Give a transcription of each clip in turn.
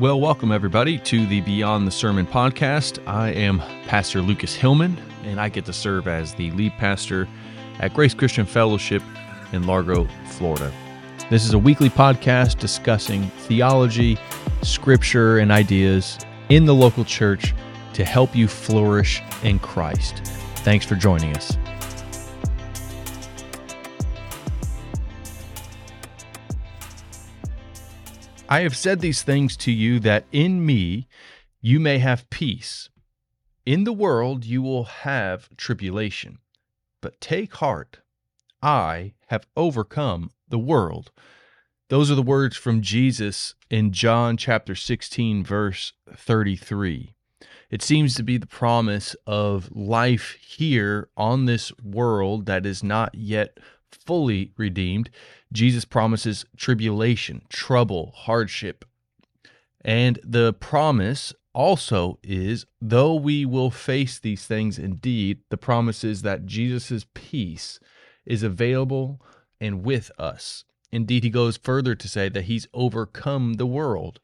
Well, welcome everybody to the Beyond the Sermon podcast. I am Pastor Lucas Hillman, and I get to serve as the lead pastor at Grace Christian Fellowship in Largo, Florida. This is a weekly podcast discussing theology, scripture, and ideas in the local church to help you flourish in Christ. Thanks for joining us. I have said these things to you that in me you may have peace. In the world you will have tribulation. But take heart, I have overcome the world. Those are the words from Jesus in John chapter 16, verse 33. It seems to be the promise of life here on this world that is not yet fully redeemed, Jesus promises tribulation, trouble, hardship. And the promise also is, though we will face these things indeed, the promise is that Jesus' peace is available and with us. Indeed, he goes further to say that he's overcome the world,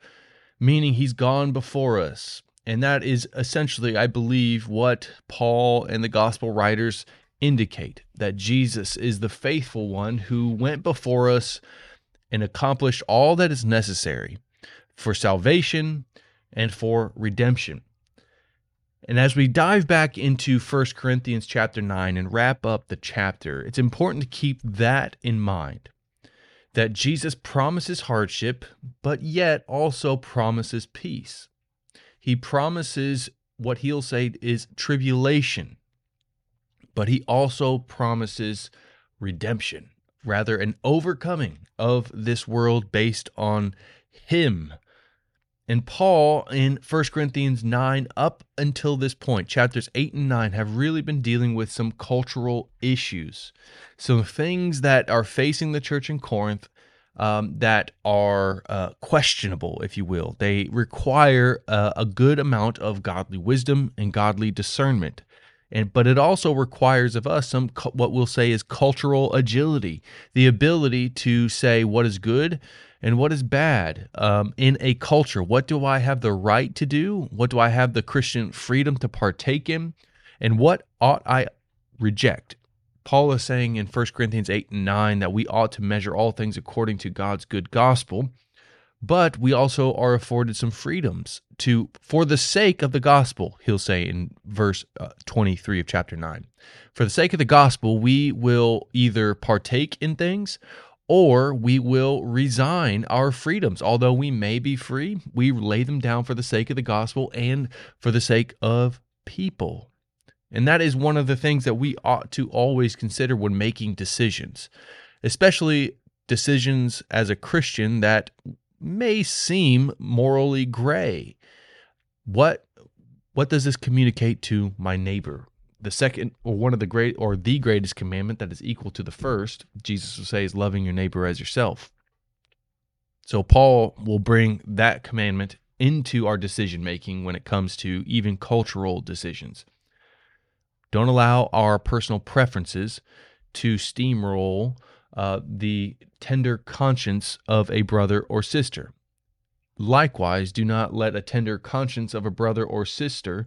meaning he's gone before us. And that is essentially, I believe, what Paul and the gospel writers indicate that Jesus is the faithful one who went before us and accomplished all that is necessary for salvation and for redemption. And as we dive back into 1 Corinthians chapter 9 and wrap up the chapter, it's important to keep that in mind that Jesus promises hardship, but yet also promises peace. He promises what he'll say is tribulation but he also promises redemption, rather, an overcoming of this world based on him. And Paul in 1 Corinthians 9, up until this point, chapters 8 and 9, have really been dealing with some cultural issues, some things that are facing the church in Corinth um, that are uh, questionable, if you will. They require uh, a good amount of godly wisdom and godly discernment and but it also requires of us some what we'll say is cultural agility the ability to say what is good and what is bad um, in a culture. What do i have the right to do? What do i have the christian freedom to partake in? And what ought i reject? Paul is saying in 1 corinthians 8 and 9 that we ought to measure all things according to god's good gospel but we also are afforded some freedoms to for the sake of the gospel he'll say in verse uh, 23 of chapter 9 for the sake of the gospel we will either partake in things or we will resign our freedoms. Although we may be free we lay them down for the sake of the gospel and for the sake of people. And that is one of the things that we ought to always consider when making decisions especially decisions as a christian that may seem morally gray. What what does this communicate to my neighbor? The second or one of the great or the greatest commandment that is equal to the first, Jesus will say is loving your neighbor as yourself. So Paul will bring that commandment into our decision making when it comes to even cultural decisions. Don't allow our personal preferences to steamroll uh, the tender conscience of a brother or sister. Likewise, do not let a tender conscience of a brother or sister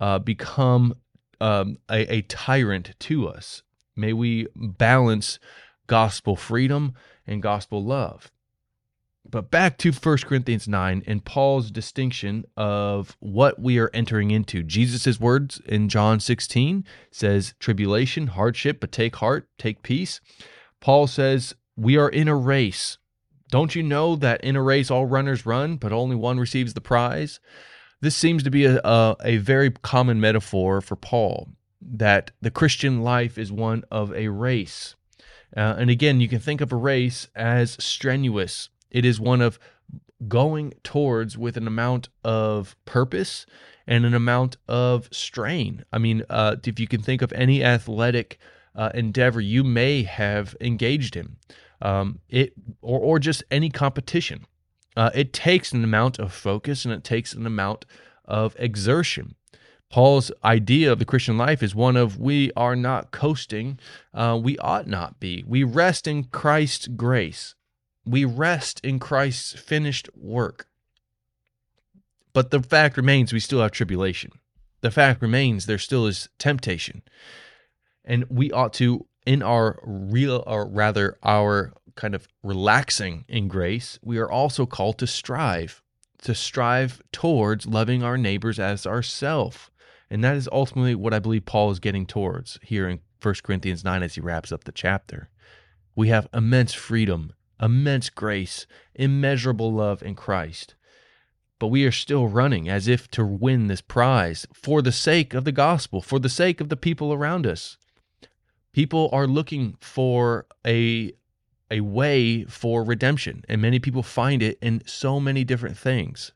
uh, become um, a, a tyrant to us. May we balance gospel freedom and gospel love. But back to 1 Corinthians 9 and Paul's distinction of what we are entering into. Jesus' words in John 16 says, Tribulation, hardship, but take heart, take peace. Paul says, We are in a race. Don't you know that in a race all runners run, but only one receives the prize? This seems to be a, a, a very common metaphor for Paul that the Christian life is one of a race. Uh, and again, you can think of a race as strenuous. It is one of going towards with an amount of purpose and an amount of strain. I mean, uh, if you can think of any athletic uh, endeavor you may have engaged in, um, it or or just any competition. Uh, it takes an amount of focus and it takes an amount of exertion. Paul's idea of the Christian life is one of we are not coasting, uh, we ought not be. We rest in Christ's grace. We rest in Christ's finished work. But the fact remains we still have tribulation. The fact remains there still is temptation. And we ought to, in our real, or rather, our kind of relaxing in grace, we are also called to strive, to strive towards loving our neighbors as ourself. And that is ultimately what I believe Paul is getting towards here in 1 Corinthians 9 as he wraps up the chapter. We have immense freedom, immense grace, immeasurable love in Christ. But we are still running as if to win this prize for the sake of the gospel, for the sake of the people around us. People are looking for a a way for redemption. And many people find it in so many different things.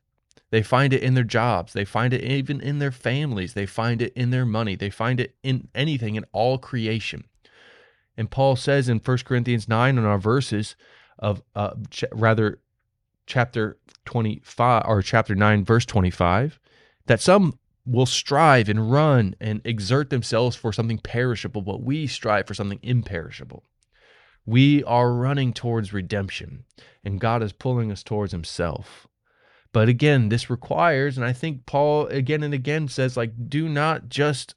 They find it in their jobs. They find it even in their families. They find it in their money. They find it in anything, in all creation. And Paul says in 1 Corinthians 9 in our verses of uh, ch- rather chapter 25 or chapter 9 verse 25 that some will strive and run and exert themselves for something perishable but we strive for something imperishable we are running towards redemption, and God is pulling us towards Himself. But again, this requires, and I think Paul again and again says, like, do not just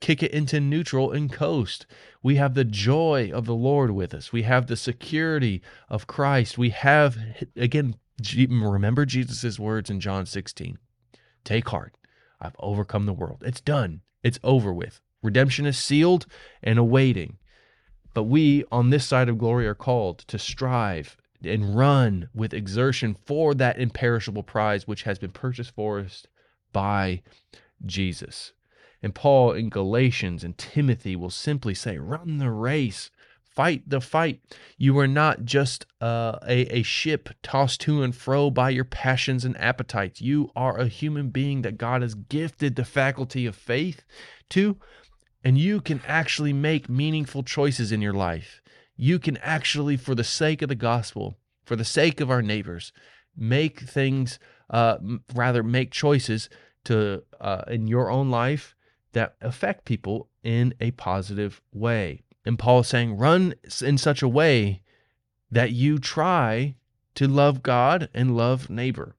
kick it into neutral and coast. We have the joy of the Lord with us. We have the security of Christ. We have, again, remember Jesus' words in John 16 Take heart. I've overcome the world. It's done. It's over with. Redemption is sealed and awaiting. But we on this side of glory are called to strive and run with exertion for that imperishable prize which has been purchased for us by Jesus. And Paul in Galatians and Timothy will simply say, Run the race, fight the fight. You are not just uh, a, a ship tossed to and fro by your passions and appetites. You are a human being that God has gifted the faculty of faith to, and you can actually make meaningful choices in your life. You can actually, for the sake of the gospel, for the sake of our neighbors, make things, uh, rather, make choices to uh, in your own life that affect people in a positive way. And Paul is saying, run in such a way that you try to love God and love neighbor.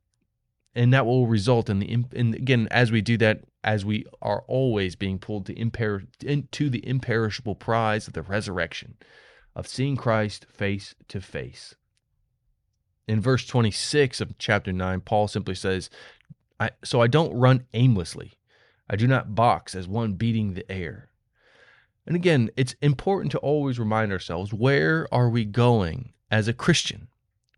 And that will result in the, and again, as we do that, as we are always being pulled to imper- into the imperishable prize of the resurrection, of seeing Christ face to face. In verse 26 of chapter 9, Paul simply says, I, So I don't run aimlessly. I do not box as one beating the air. And again, it's important to always remind ourselves where are we going as a Christian?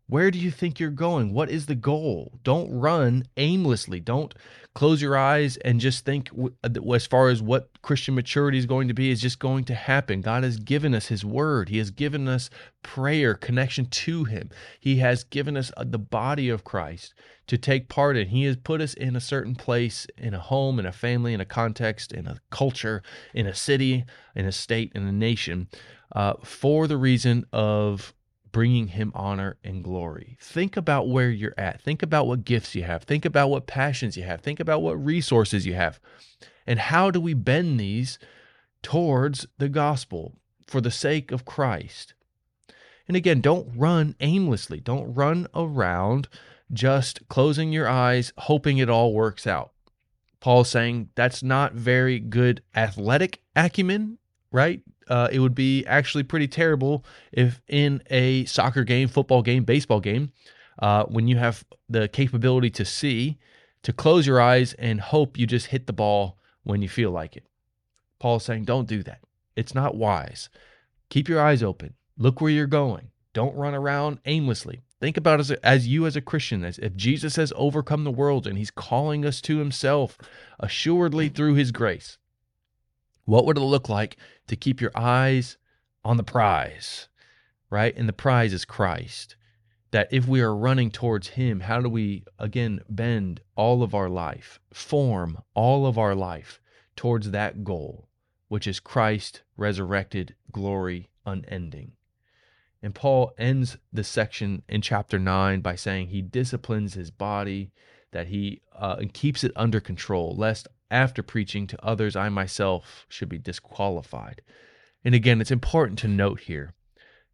Where do you think you're going? What is the goal? Don't run aimlessly. Don't close your eyes and just think uh, as far as what Christian maturity is going to be is just going to happen. God has given us His Word. He has given us prayer, connection to Him. He has given us uh, the body of Christ to take part in. He has put us in a certain place, in a home, in a family, in a context, in a culture, in a city, in a state, in a nation, uh, for the reason of bringing him honor and glory. Think about where you're at. Think about what gifts you have. Think about what passions you have. Think about what resources you have. And how do we bend these towards the gospel for the sake of Christ? And again, don't run aimlessly. Don't run around just closing your eyes, hoping it all works out. Paul's saying that's not very good athletic acumen, right? Uh, it would be actually pretty terrible if in a soccer game, football game, baseball game, uh, when you have the capability to see, to close your eyes and hope you just hit the ball when you feel like it. Paul is saying, don't do that. It's not wise. Keep your eyes open. Look where you're going. Don't run around aimlessly. Think about as, as you as a Christian, as if Jesus has overcome the world and he's calling us to himself assuredly through his grace. What would it look like to keep your eyes on the prize, right? And the prize is Christ. That if we are running towards Him, how do we, again, bend all of our life, form all of our life towards that goal, which is Christ resurrected, glory unending? And Paul ends the section in chapter 9 by saying he disciplines his body, that he uh, keeps it under control, lest after preaching to others, I myself should be disqualified. And again, it's important to note here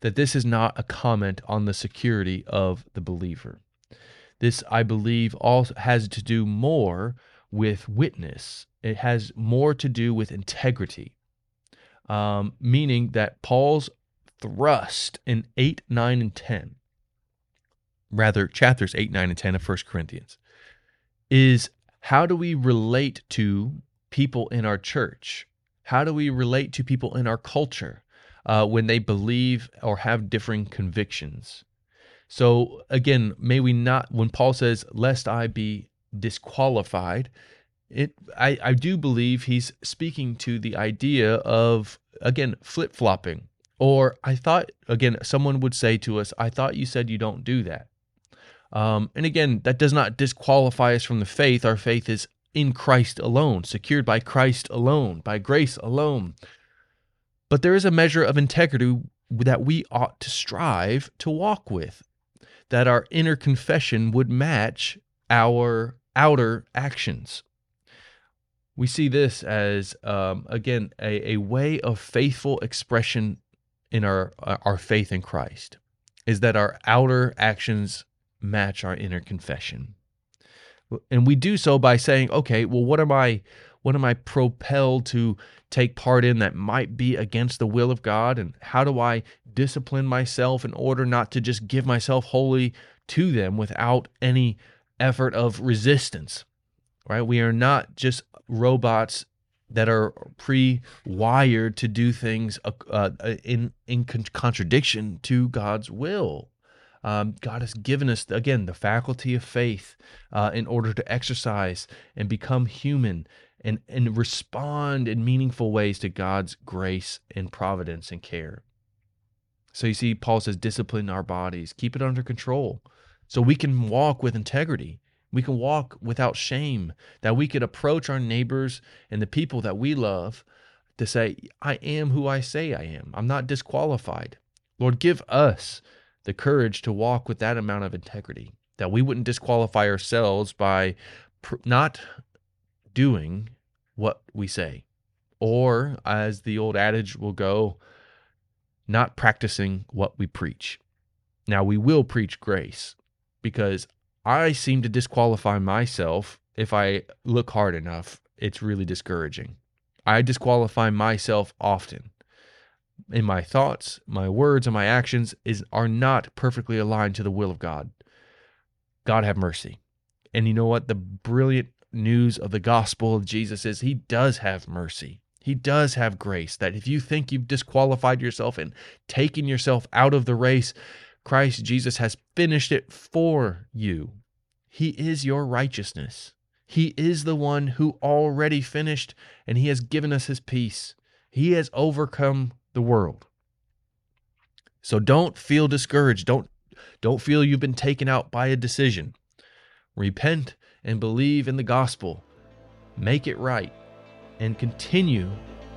that this is not a comment on the security of the believer. This, I believe, also has to do more with witness. It has more to do with integrity, um, meaning that Paul's thrust in 8, 9, and 10, rather, chapters 8, 9, and 10 of 1 Corinthians, is how do we relate to people in our church? How do we relate to people in our culture uh, when they believe or have differing convictions? So, again, may we not, when Paul says, lest I be disqualified, it I, I do believe he's speaking to the idea of, again, flip flopping. Or I thought, again, someone would say to us, I thought you said you don't do that. Um, and again, that does not disqualify us from the faith. Our faith is in Christ alone, secured by Christ alone, by grace alone. But there is a measure of integrity that we ought to strive to walk with, that our inner confession would match our outer actions. We see this as, um, again, a, a way of faithful expression in our, our faith in Christ, is that our outer actions match our inner confession. And we do so by saying okay well what am i what am i propelled to take part in that might be against the will of god? And how do i discipline myself in order not to just give myself wholly to them without any effort of resistance? Right? We are not just robots that are pre-wired to do things uh, uh in in contradiction to God's will. Um, God has given us, again, the faculty of faith uh, in order to exercise and become human and, and respond in meaningful ways to God's grace and providence and care. So you see, Paul says, discipline our bodies, keep it under control so we can walk with integrity. We can walk without shame, that we could approach our neighbors and the people that we love to say, I am who I say I am. I'm not disqualified. Lord, give us the courage to walk with that amount of integrity, that we wouldn't disqualify ourselves by pr- not doing what we say. Or, as the old adage will go, not practicing what we preach. Now, we will preach grace because I seem to disqualify myself if I look hard enough. It's really discouraging. I disqualify myself often in my thoughts, my words, and my actions is are not perfectly aligned to the will of God. God have mercy. And you know what? The brilliant news of the gospel of Jesus is he does have mercy. He does have grace. That if you think you've disqualified yourself and taken yourself out of the race, Christ Jesus has finished it for you. He is your righteousness. He is the one who already finished and he has given us his peace. He has overcome the world. So don't feel discouraged. Don't don't feel you've been taken out by a decision. Repent and believe in the gospel. Make it right and continue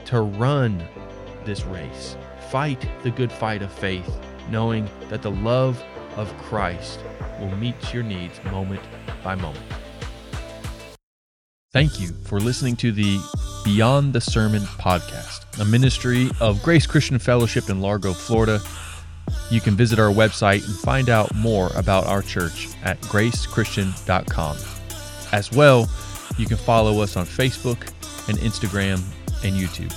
to run this race. Fight the good fight of faith, knowing that the love of Christ will meet your needs moment by moment. Thank you for listening to the Beyond the Sermon podcast a ministry of Grace Christian Fellowship in Largo, Florida. You can visit our website and find out more about our church at gracechristian.com. As well, you can follow us on Facebook and Instagram and YouTube.